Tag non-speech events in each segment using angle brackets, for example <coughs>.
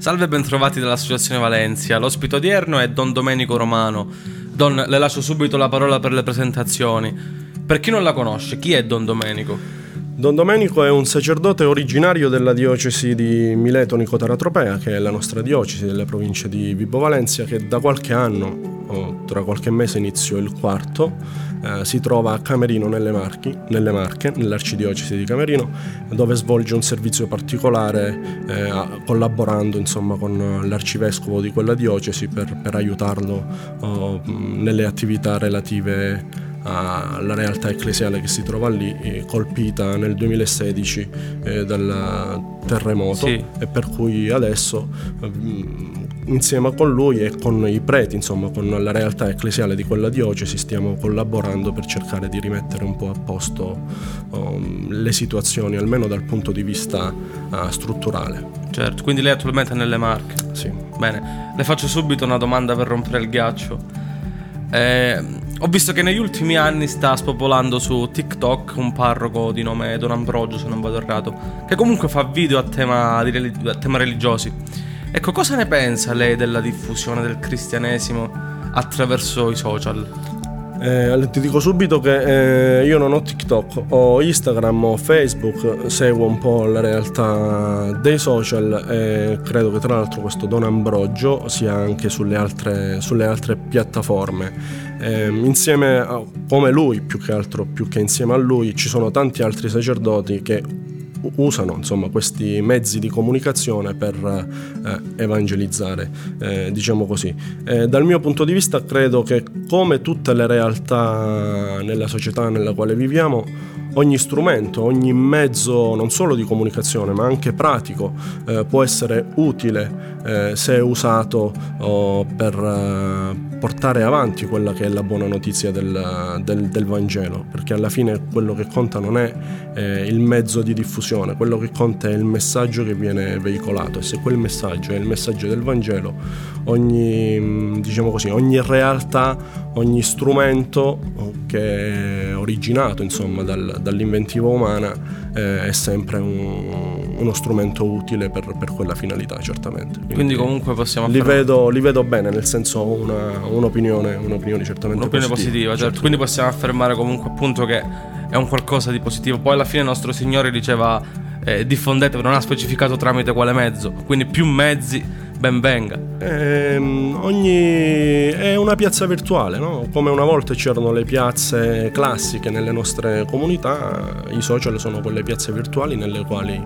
Salve e bentrovati dall'Associazione Valencia. L'ospite odierno è Don Domenico Romano. Don, le lascio subito la parola per le presentazioni. Per chi non la conosce, chi è Don Domenico? Don Domenico è un sacerdote originario della diocesi di Mileto Nicotera Tropea, che è la nostra diocesi delle province di Vibo Valencia, che da qualche anno, tra qualche mese inizio il quarto, eh, si trova a Camerino nelle, Marchi, nelle Marche, nell'arcidiocesi di Camerino, dove svolge un servizio particolare eh, collaborando insomma, con l'arcivescovo di quella diocesi per, per aiutarlo oh, nelle attività relative alla realtà ecclesiale che si trova lì, eh, colpita nel 2016 eh, dal terremoto sì. e per cui adesso insieme con lui e con i preti, insomma con la realtà ecclesiale di quella diocesi stiamo collaborando per cercare di rimettere un po' a posto um, le situazioni, almeno dal punto di vista uh, strutturale. Certo, quindi lei attualmente è nelle Marche? Sì. Bene, le faccio subito una domanda per rompere il ghiaccio. Eh, ho visto che negli ultimi anni sta spopolando su TikTok un parroco di nome Don Ambrogio, se non vado errato, che comunque fa video a tema, a tema religiosi. Ecco, cosa ne pensa lei della diffusione del cristianesimo attraverso i social? Eh, ti dico subito che eh, io non ho TikTok, ho Instagram, ho Facebook, seguo un po' la realtà dei social e credo che tra l'altro questo Don Ambrogio sia anche sulle altre, sulle altre piattaforme. Eh, insieme a, come lui, più che altro, più che insieme a lui, ci sono tanti altri sacerdoti che usano insomma, questi mezzi di comunicazione per eh, evangelizzare, eh, diciamo così. Eh, dal mio punto di vista credo che come tutte le realtà nella società nella quale viviamo, ogni strumento, ogni mezzo non solo di comunicazione ma anche pratico eh, può essere utile eh, se usato oh, per eh, portare avanti quella che è la buona notizia del, del, del, Vangelo, perché alla fine quello che conta non è eh, il mezzo di diffusione, quello che conta è il messaggio che viene veicolato e se quel messaggio è il messaggio del Vangelo, ogni, diciamo così, ogni realtà, ogni strumento che è originato insomma, dal, dall'inventiva umana eh, è sempre un, uno strumento utile per, per, quella finalità, certamente. Quindi, Quindi comunque possiamo li vedo, li vedo, bene, nel senso una, un'opinione, un'opinione certamente un'opinione positiva. positiva certo. certo. Quindi possiamo affermare comunque appunto che è un qualcosa di positivo. Poi alla fine il nostro Signore diceva eh, diffondete, non ha specificato tramite quale mezzo. Quindi più mezzi ben venga. Eh, ogni... È una piazza virtuale, no? come una volta c'erano le piazze classiche nelle nostre comunità, i social sono quelle piazze virtuali nelle quali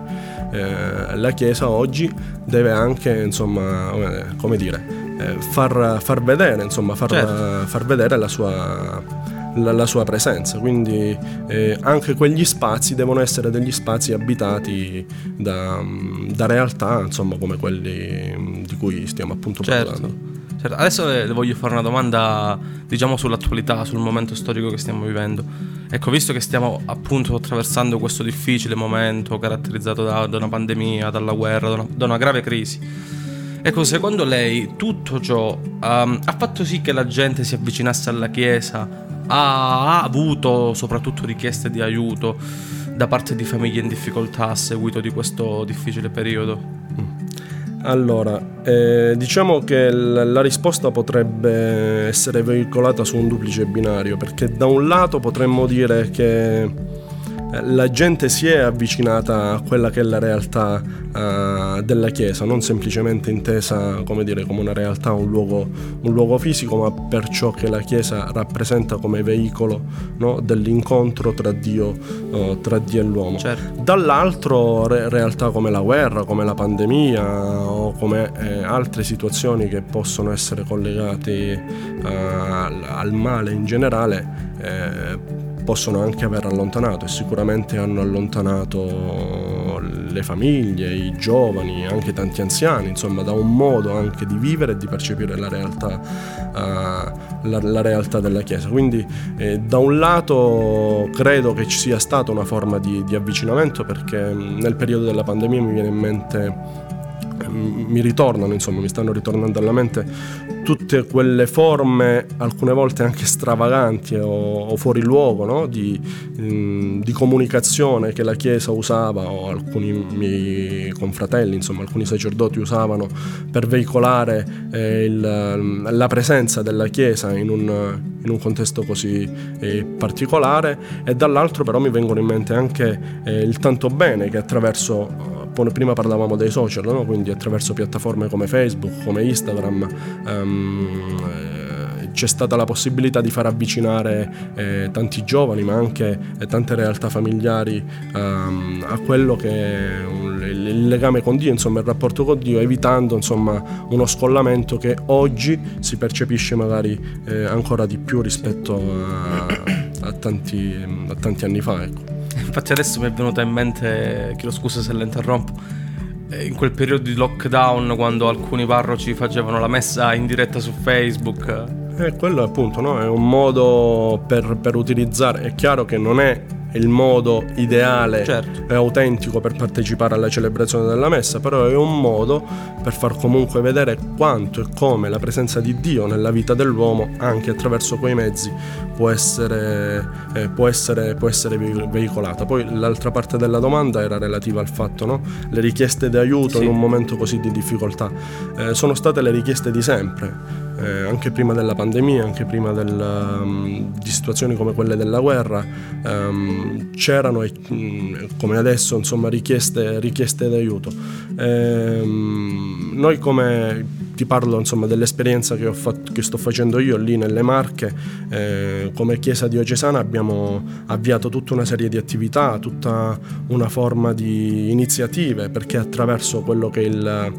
eh, la Chiesa oggi deve anche, insomma, come dire, eh, far, far, vedere, insomma, far, certo. far vedere la sua la, la sua presenza, quindi eh, anche quegli spazi devono essere degli spazi abitati da, da realtà insomma, come quelli di cui stiamo appunto certo. parlando. Certo. Adesso le, le, voglio fare una domanda, diciamo, sull'attualità, sul momento storico che stiamo vivendo. Ecco, visto che stiamo appunto attraversando questo difficile momento caratterizzato da, da una pandemia, dalla guerra, da una, da una grave crisi, Ecco, secondo lei tutto ciò um, ha fatto sì che la gente si avvicinasse alla Chiesa ha avuto soprattutto richieste di aiuto da parte di famiglie in difficoltà a seguito di questo difficile periodo? Mm. Allora, eh, diciamo che l- la risposta potrebbe essere veicolata su un duplice binario, perché da un lato potremmo dire che la gente si è avvicinata a quella che è la realtà uh, della Chiesa, non semplicemente intesa come, dire, come una realtà, un luogo, un luogo, fisico, ma per ciò che la Chiesa rappresenta come veicolo no, dell'incontro tra Dio, uh, tra Dio, e l'uomo. Certo. Dall'altro re- realtà come la guerra, come la pandemia o come eh, altre situazioni che possono essere collegate uh, al, al male in generale. Eh, possono anche aver allontanato e sicuramente hanno allontanato le famiglie, i giovani, anche tanti anziani, insomma da un modo anche di vivere e di percepire la realtà, uh, la, la realtà della Chiesa. Quindi eh, da un lato credo che ci sia stata una forma di, di avvicinamento perché nel periodo della pandemia mi viene in mente mi ritornano, insomma, mi stanno ritornando alla mente tutte quelle forme, alcune volte anche stravaganti o, o fuori luogo, no? di, mm, di, comunicazione che la Chiesa usava o alcuni miei confratelli, insomma, alcuni sacerdoti usavano per veicolare eh, il, la presenza della Chiesa in un, in un contesto così eh, particolare e dall'altro però mi vengono in mente anche eh, il tanto bene che attraverso prima parlavamo dei social, no? quindi attraverso piattaforme come Facebook, come Instagram, um, c'è stata la possibilità di far avvicinare eh, tanti giovani, ma anche eh, tante realtà familiari um, a quello che è un, il, il, legame con Dio, insomma il rapporto con Dio, evitando insomma uno scollamento che oggi si percepisce magari eh, ancora di più rispetto a, a, tanti, a tanti anni fa. Ecco. Infatti adesso mi è venuta in mente, chiedo scusa se la interrompo, eh, in quel periodo di lockdown quando alcuni parroci facevano la messa in diretta su Facebook. Eh, quello appunto no? è un modo per, per utilizzare, è chiaro che non è il modo ideale certo. e autentico per partecipare alla celebrazione della messa, però è un modo per far comunque vedere quanto e come la presenza di Dio nella vita dell'uomo, anche attraverso quei mezzi, può essere, eh, può essere, può essere veicolata. Poi l'altra parte della domanda era relativa al fatto, no? le richieste di aiuto sì. in un momento così di difficoltà. Eh, sono state le richieste di sempre eh, anche prima della pandemia, anche prima del, um, di situazioni come quelle della guerra, um, c'erano um, come adesso insomma, richieste, richieste d'aiuto. Um, noi come ti parlo insomma, dell'esperienza che, fatto, che, sto facendo io lì nelle Marche, eh, come Chiesa diocesana abbiamo avviato tutta una serie di attività, tutta una forma di iniziative perché attraverso quello che il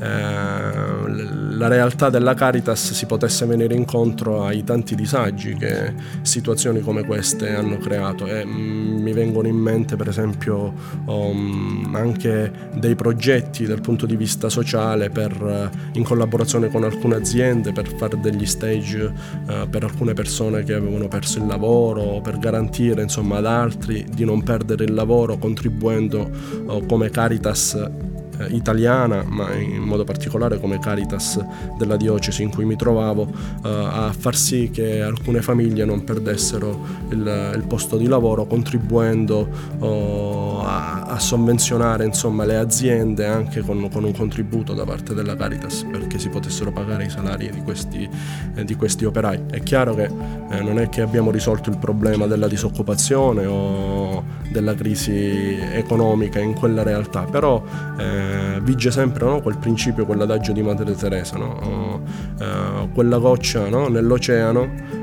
la realtà della Caritas si potesse venire incontro ai tanti disagi che situazioni come queste hanno creato. E mm, mi vengono in mente per esempio um, anche dei progetti dal punto di vista sociale per, in collaborazione con alcune aziende per fare degli stage uh, per alcune persone che avevano perso il lavoro per garantire insomma ad altri di non perdere il lavoro contribuendo uh, come Caritas eh, italiana, ma in modo particolare come Caritas della diocesi in cui mi trovavo, eh, a far sì che alcune famiglie non perdessero il, il posto di lavoro, contribuendo oh, a, a, sovvenzionare insomma, le aziende anche con, con, un contributo da parte della Caritas perché si potessero pagare i salari di questi, eh, di questi operai. È chiaro che eh, non è che abbiamo risolto il problema della disoccupazione o della crisi economica in quella realtà, però eh, vige sempre no? quel principio, quell'adagio di Madre Teresa, no? eh, quella goccia no? nell'oceano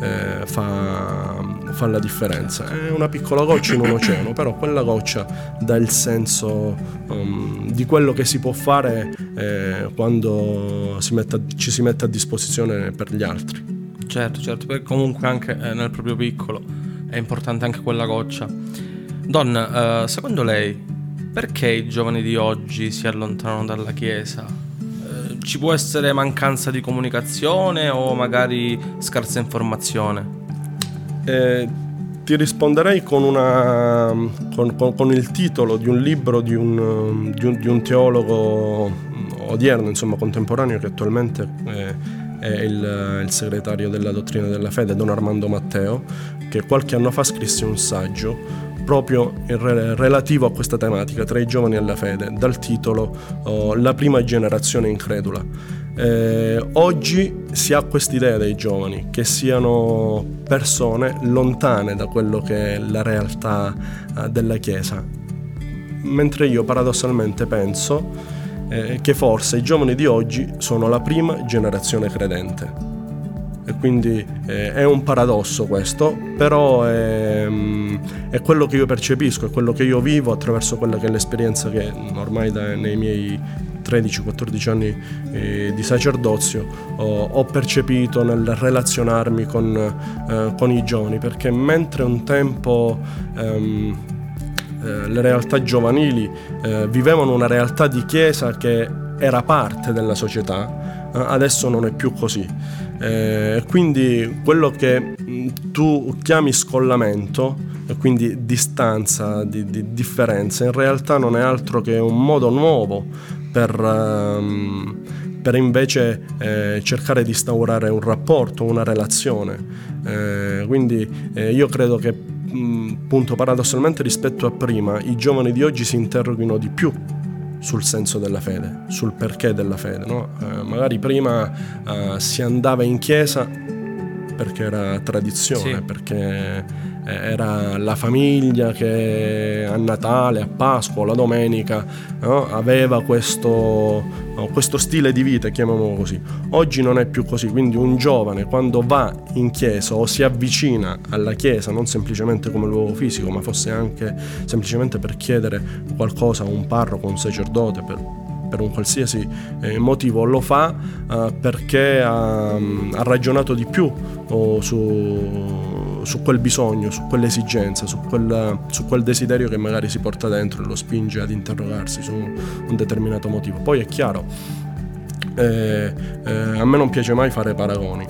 eh, fa, fa, la differenza. È una piccola goccia in un oceano, però quella goccia dà il senso um, di quello che si può fare eh, quando si a, ci si mette a disposizione per gli altri. Certo, certo, perché comunque anche eh, nel proprio piccolo è importante anche quella goccia. Don, eh, secondo lei perché i giovani di oggi si allontanano dalla Chiesa? Eh, ci può essere mancanza di comunicazione o magari scarsa informazione? Eh, ti risponderei con, una, con, con, con, il titolo di un libro di un, di un, di un teologo odierno, insomma contemporaneo, che attualmente è, è il, il, segretario della dottrina della fede, Don Armando Matteo, che qualche anno fa scrisse un saggio proprio relativo a questa tematica tra i giovani e la fede, dal titolo oh, La prima generazione incredula. Eh, oggi si ha quest'idea dei giovani che siano persone lontane da quello che è la realtà eh, della Chiesa, mentre io paradossalmente penso eh, che forse i giovani di oggi sono la prima generazione credente e quindi eh, è un paradosso questo, però è, mm, è, quello che io percepisco, è quello che io vivo attraverso quella che è l'esperienza che ormai da, nei miei 13-14 anni eh, di sacerdozio ho, ho, percepito nel relazionarmi con, eh, con, i giovani, perché mentre un tempo ehm, eh, le realtà giovanili eh, vivevano una realtà di chiesa che era parte della società, adesso non è più così. Eh, quindi quello che mm, tu chiami scollamento, quindi distanza, di, di differenza, in realtà non è altro che un modo nuovo per, um, per invece eh, cercare di instaurare un rapporto, una relazione. Eh, quindi eh, io credo che appunto paradossalmente rispetto a prima i giovani di oggi si interroghino di più sul senso della fede, sul perché della fede. No? Eh, magari prima eh, si andava in chiesa perché era tradizione, sì. perché era la famiglia che a Natale, a Pasqua, la domenica no? aveva questo, questo, stile di vita, chiamiamolo così. Oggi non è più così, quindi un giovane quando va in chiesa o si avvicina alla chiesa, non semplicemente come luogo fisico, ma fosse anche semplicemente per chiedere qualcosa a un parroco, a un sacerdote, per, per un qualsiasi eh, motivo lo fa eh, perché ha, ha, ragionato di più oh, su su quel bisogno, su quell'esigenza, su quel, su quel, desiderio che magari si porta dentro e lo spinge ad interrogarsi su un determinato motivo. Poi è chiaro, eh, eh, a me non piace mai fare paragoni.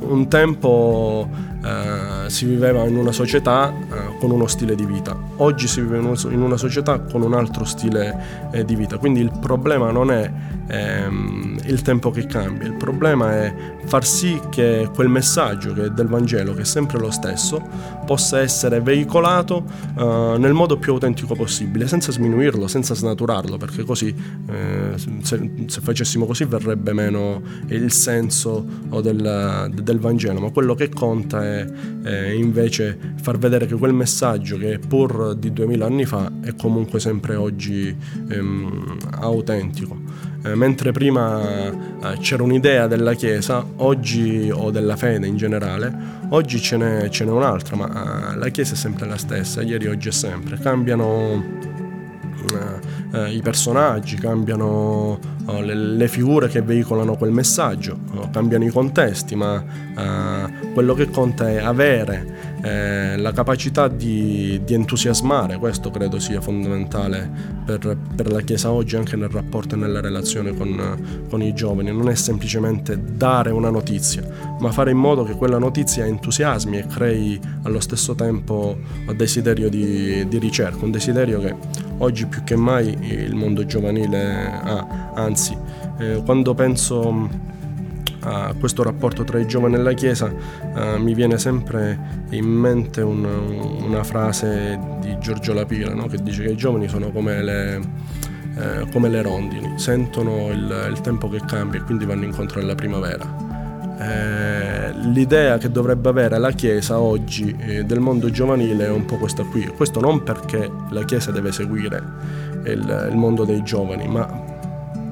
Un tempo eh, si viveva in una società eh, con uno stile di vita, oggi si vive in una società con un altro stile eh, di vita, quindi il problema non è ehm, il tempo che cambia, il problema è far sì che quel messaggio che del Vangelo, che è sempre lo stesso, possa essere veicolato eh, nel modo più autentico possibile, senza sminuirlo, senza snaturarlo, perché così eh, se, se, facessimo così verrebbe meno il senso del, del, Vangelo, ma quello che conta è, è invece far vedere che quel messaggio che pur di duemila anni fa è comunque sempre oggi ehm, autentico. Eh, mentre prima eh, c'era un'idea della Chiesa, oggi, o della fede in generale, oggi ce n'è, ce n'è un'altra, ma eh, la Chiesa è sempre la stessa, ieri, oggi e sempre. Cambiano i personaggi, cambiano le, le, figure che veicolano quel messaggio, oh, cambiano i contesti, ma eh, quello che conta è avere eh, la capacità di, di, entusiasmare, questo credo sia fondamentale per, per, la Chiesa oggi anche nel rapporto e nella relazione con, con, i giovani, non è semplicemente dare una notizia, ma fare in modo che quella notizia entusiasmi e crei allo stesso tempo desiderio di, di ricerca, un desiderio che oggi più che mai il mondo giovanile ha, anzi eh, quando penso a questo rapporto tra i giovani e la Chiesa, uh, mi viene sempre in mente un, una frase di Giorgio Lapira no? che dice che i giovani sono come le, eh, come le rondini, sentono il, il, tempo che cambia e quindi vanno incontro alla primavera. Eh, l'idea che dovrebbe avere la Chiesa oggi eh, del mondo giovanile è un po' questa qui. Questo non perché la Chiesa deve seguire il, il mondo dei giovani, ma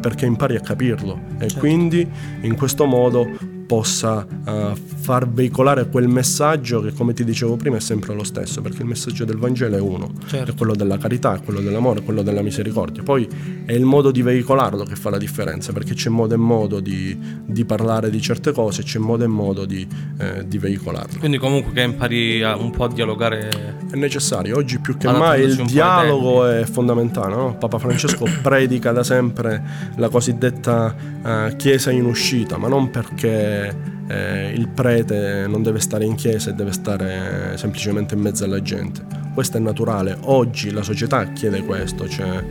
perché impari a capirlo e certo. quindi in questo modo possa uh, far veicolare quel messaggio che come ti dicevo prima è sempre lo stesso perché il messaggio del Vangelo è uno. Certo. è quello della carità, è quello dell'amore, è quello della misericordia. Poi è il modo di veicolarlo che fa la differenza perché c'è modo e modo di, di parlare di certe cose c'è modo e modo di, eh, di veicolarlo. Quindi comunque che impari un po' a dialogare è necessario, oggi più che mai il dialogo è fondamentale no? Papa Francesco <coughs> predica da sempre la cosiddetta uh, chiesa in uscita ma non perché eh, il prete non deve stare in chiesa e deve stare semplicemente in mezzo alla gente. Questo è naturale, oggi la società chiede questo, cioè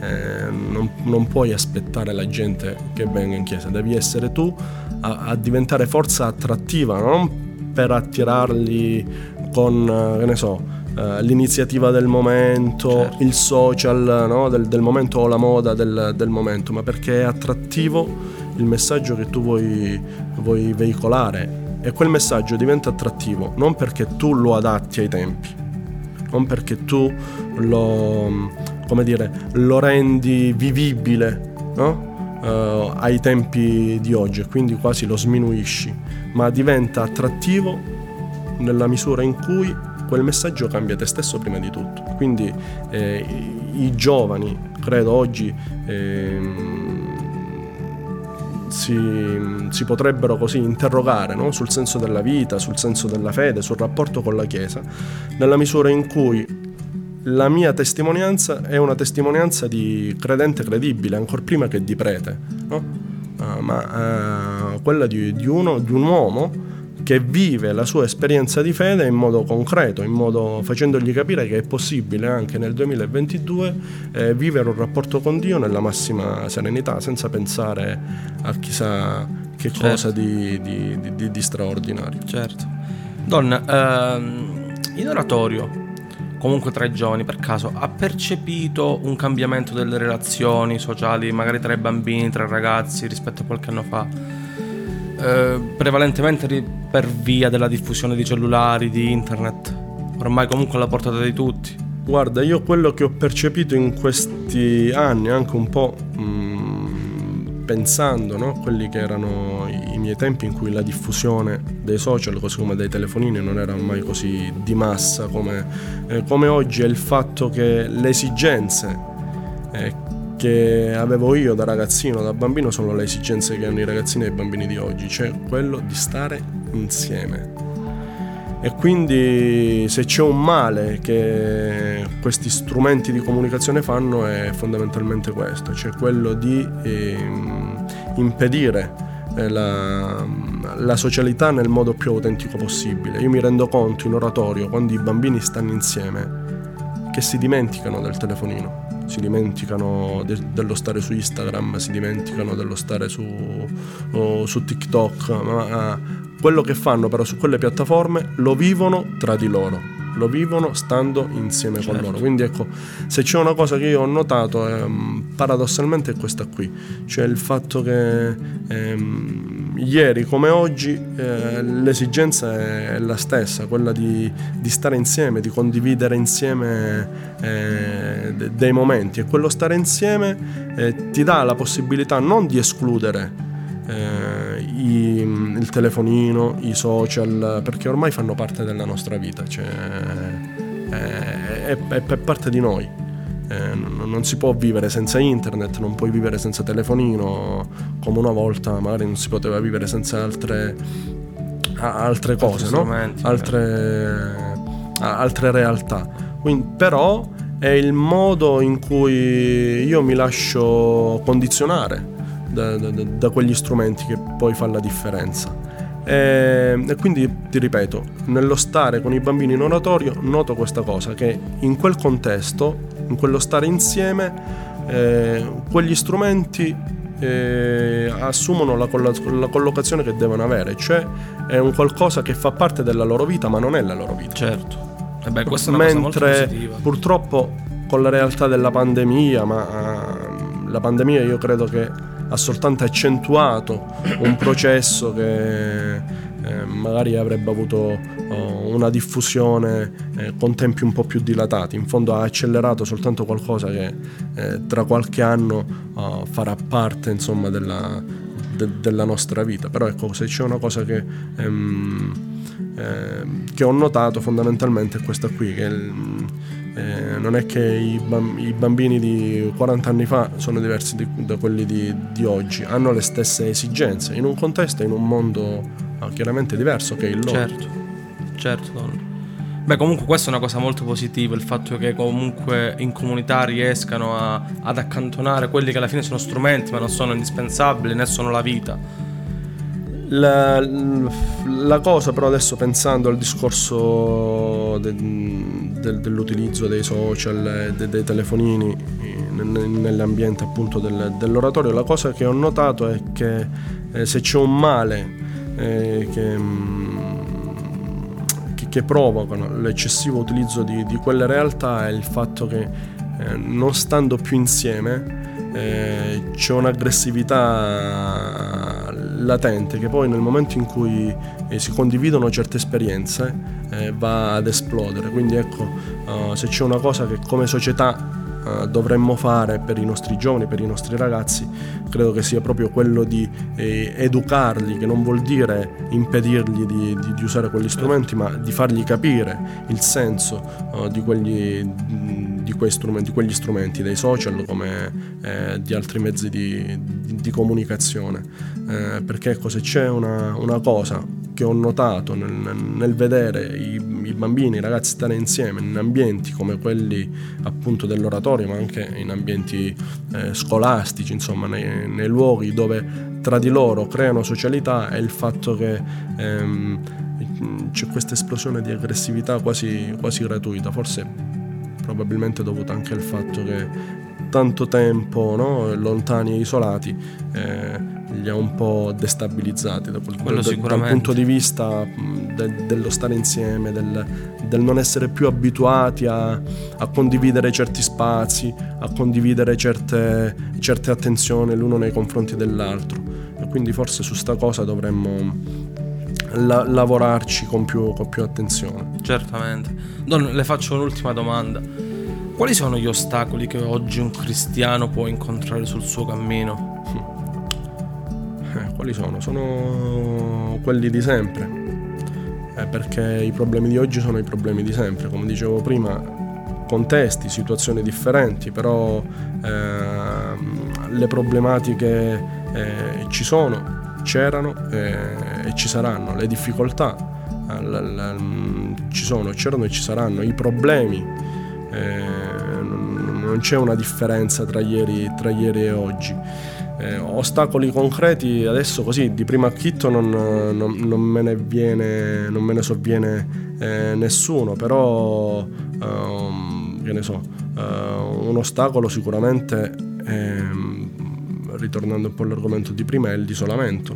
eh, non, non, puoi aspettare la gente che venga in chiesa, devi essere tu a, a diventare forza attrattiva, non per attirarli con, che ne so, Uh, l'iniziativa del momento, certo. il social no? del, del, momento o la moda del, del, momento, ma perché è attrattivo il messaggio che tu vuoi, vuoi veicolare e quel messaggio diventa attrattivo non perché tu lo adatti ai tempi, non perché tu lo, dire, lo rendi vivibile no? uh, ai tempi di oggi e quindi quasi lo sminuisci, ma diventa attrattivo nella misura in cui quel messaggio cambia te stesso prima di tutto. Quindi eh, i, i giovani, credo oggi, eh, si, si potrebbero così interrogare no? sul senso della vita, sul senso della fede, sul rapporto con la Chiesa, nella misura in cui la mia testimonianza è una testimonianza di credente credibile, ancora prima che di prete, no? uh, ma uh, quella di, di, uno, di un uomo che vive la sua esperienza di fede in modo concreto, in modo, facendogli capire che è possibile anche nel 2022 eh, vivere un rapporto con Dio nella massima serenità, senza pensare a chissà che certo. cosa di, di, di, di, straordinario. Certo. Donna, ehm, in oratorio comunque tra i giovani per caso ha percepito un cambiamento delle relazioni sociali magari tra i bambini, tra i ragazzi rispetto a qualche anno fa? Eh, prevalentemente per via della diffusione di cellulari, di internet, ormai comunque alla portata di tutti. Guarda, io quello che ho percepito in questi anni, anche un po' mh, mm, pensando, no? quelli che erano i miei tempi in cui la diffusione dei social, così come dei telefonini, non era mai così di massa come, eh, come oggi, è il fatto che le esigenze eh, che avevo io da ragazzino, da bambino, sono le esigenze che hanno i ragazzini e i bambini di oggi, cioè quello di stare insieme. E quindi se c'è un male che questi strumenti di comunicazione fanno è fondamentalmente questo, cioè quello di eh, impedire la, la, socialità nel modo più autentico possibile. Io mi rendo conto in oratorio, quando i bambini stanno insieme, che si dimenticano del telefonino si dimenticano de- dello stare su Instagram, si dimenticano dello stare su, su TikTok, ma quello che fanno però su quelle piattaforme lo vivono tra di loro lo vivono stando insieme certo. con loro. Quindi ecco, se c'è una cosa che io ho notato ehm, paradossalmente è questa qui, cioè il fatto che ehm, ieri come oggi eh, l'esigenza è la stessa, quella di, di, stare insieme, di condividere insieme eh, dei momenti e quello stare insieme eh, ti dà la possibilità non di escludere eh, i, il telefonino, i social, perché ormai fanno parte della nostra vita, cioè, è, è, è parte di noi. Eh, non, si può vivere senza internet, non puoi vivere senza telefonino, come una volta magari non si poteva vivere senza altre, altre cose, no? altre, altre, realtà. Quindi, però è il modo in cui io mi lascio condizionare da, da, da quegli strumenti che poi fa la differenza. E, e, quindi ti ripeto, nello stare con i bambini in oratorio noto questa cosa, che in quel contesto, in quello stare insieme, eh, quegli strumenti eh, assumono la, la, collocazione che devono avere, cioè è un qualcosa che fa parte della loro vita, ma non è la loro vita. Certo. Eh beh, Mentre purtroppo con la realtà della pandemia, ma uh, la pandemia io credo che ha soltanto accentuato un processo che eh, magari avrebbe avuto oh, una diffusione eh, con tempi un po' più dilatati. In fondo ha accelerato soltanto qualcosa che eh, tra qualche anno farà parte insomma, della, de, della, nostra vita. Però ecco, se c'è una cosa che, ehm, ehm che ho notato fondamentalmente è questa qui, che eh, non è che i, bambini di 40 anni fa sono diversi di, da quelli di, di, oggi, hanno le stesse esigenze in un contesto in un mondo ah, chiaramente diverso che il loro. Certo, certo. Don. Beh, comunque questa è una cosa molto positiva, il fatto che comunque in comunità riescano a, ad accantonare quelli che alla fine sono strumenti ma non sono indispensabili né sono la vita la, la, cosa però adesso pensando al discorso de, de, dell'utilizzo dei social, de, dei telefonini nell'ambiente appunto del, dell'oratorio, la cosa che ho notato è che eh, se c'è un male eh, che, mm, che, che, provocano l'eccessivo utilizzo di, di, quelle realtà è il fatto che eh, non stando più insieme eh, c'è un'aggressività latente che poi nel momento in cui eh, si condividono certe esperienze eh, va ad esplodere. Quindi ecco, uh, se c'è una cosa che come società uh, dovremmo fare per i nostri giovani, per i nostri ragazzi, credo che sia proprio quello di eh, educarli, che non vuol dire impedirgli di, di, di, usare quegli strumenti, ma di fargli capire il senso uh, di, quegli, di, di, quegli strumenti, dei social come eh, di altri mezzi di, comunicazione. Eh, perché se c'è una, una cosa che ho notato nel, nel vedere i, i, bambini, i ragazzi stare insieme in ambienti come quelli appunto dell'oratorio, ma anche in ambienti eh, scolastici, insomma, nei, nei, luoghi dove tra di loro creano socialità, è il fatto che ehm, c'è questa esplosione di aggressività quasi, quasi gratuita, forse probabilmente dovuta anche al fatto che tanto tempo no, lontani e isolati eh, li ha un po' destabilizzati da quel, da, dal punto di vista de, dello stare insieme, del, del, non essere più abituati a, a, condividere certi spazi, a condividere certe, certe attenzioni l'uno nei confronti dell'altro. E quindi forse su sta cosa dovremmo la, lavorarci con più, con più attenzione. Certamente. Don, le faccio un'ultima domanda. Quali sono gli ostacoli che oggi un cristiano può incontrare sul suo cammino? Eh, quali sono? Sono quelli di sempre. Eh, perché i problemi di oggi sono i problemi di sempre, come dicevo prima, contesti, situazioni differenti, però eh, le problematiche eh, ci sono c'erano e, e ci saranno, le difficoltà l, l, l, ci sono, c'erano e ci saranno, i problemi, eh, non, c'è una differenza tra ieri, tra ieri e oggi. Eh, ostacoli concreti adesso così di primo acchitto non, non, non, me ne viene, non me ne sovviene eh, nessuno, però um, che ne so, uh, un ostacolo sicuramente ehm, ritornando un po' all'argomento di prima, è l'isolamento,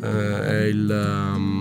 eh, è, il, um,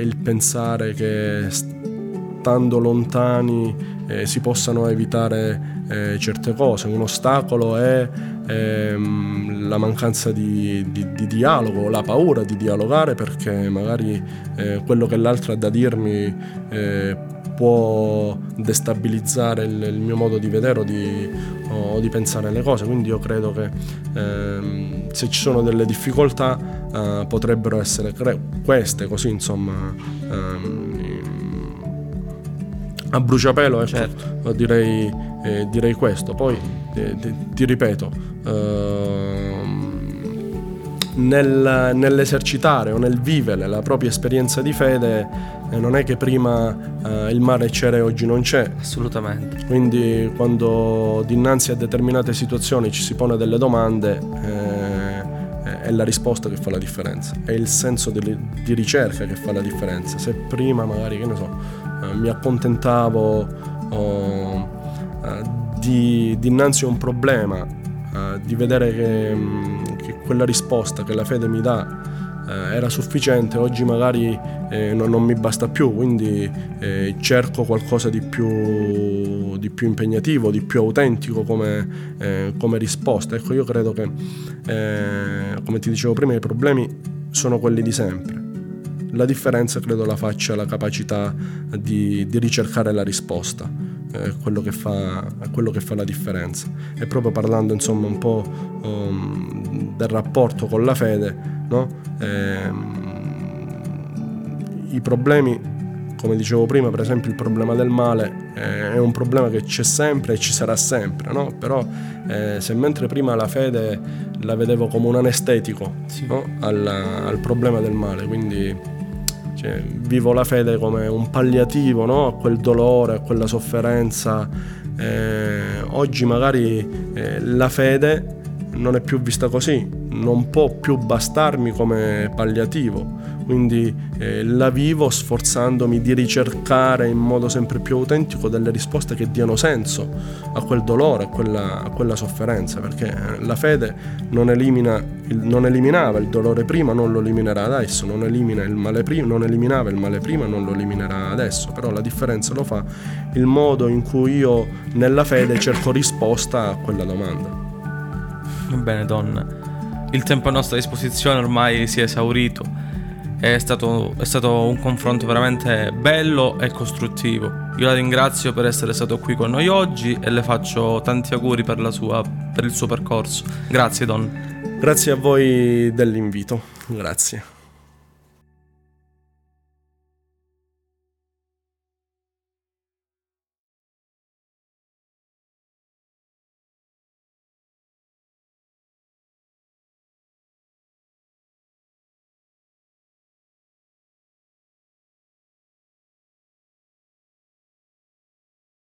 il, pensare che stando lontani eh, si possano evitare eh, certe cose. Un ostacolo è ehm, la mancanza di, di, di, dialogo, la paura di dialogare perché magari eh, quello che l'altro ha da dirmi eh, può destabilizzare il, il, mio modo di vedere o di, o di, pensare le cose. Quindi io credo che ehm, se ci sono delle difficoltà eh, potrebbero essere cre- queste, così insomma. Ehm, a bruciapelo, ecco, certo. direi, eh, direi, questo. Poi eh, ti, ti, ripeto, ehm, nel, nell'esercitare o nel vivere la propria esperienza di fede e non è che prima eh, il mare c'era e oggi non c'è. Assolutamente. Quindi quando dinanzi a determinate situazioni ci si pone delle domande eh, è la risposta che fa la differenza, è il senso di, di ricerca che fa la differenza. Se prima magari, che ne so, eh, mi accontentavo oh, eh, di, dinanzi a un problema, eh, di vedere che, mm, che quella risposta che la fede mi dà eh, era sufficiente, oggi magari eh, non, non, mi basta più, quindi eh, cerco qualcosa di più, di più, impegnativo, di più autentico come, eh, come risposta. Ecco, io credo che, eh, come ti dicevo prima, i problemi sono quelli di sempre. La differenza credo la faccia la capacità di, di ricercare la risposta, eh, quello, che fa, quello, che fa, la differenza. E proprio parlando insomma un po' um, del rapporto con la fede, no? ehm, I problemi, come dicevo prima, per esempio il problema del male eh, è un problema che c'è sempre e ci sarà sempre, no? però eh, se mentre prima la fede la vedevo come un anestetico sì. no? al, al, problema del male, quindi cioè, vivo la fede come un palliativo no? a quel dolore, a quella sofferenza. Eh, oggi magari eh, la fede non è più vista così, non può più bastarmi come palliativo, quindi eh, la vivo sforzandomi di ricercare in modo sempre più autentico delle risposte che diano senso a quel dolore, a quella, a quella sofferenza, perché la fede non, elimina, non, eliminava il dolore prima, non lo eliminerà adesso, non, elimina il male prima, non eliminava il male prima, non lo eliminerà adesso, però la differenza lo fa il modo in cui io nella fede cerco risposta a quella domanda. Bene, donna. Il tempo a nostra disposizione ormai si è esaurito. È stato, è stato, un confronto veramente bello e costruttivo. Io la ringrazio per essere stato qui con noi oggi e le faccio tanti auguri per, sua, per il suo percorso. Grazie, Don. Grazie a voi dell'invito. Grazie.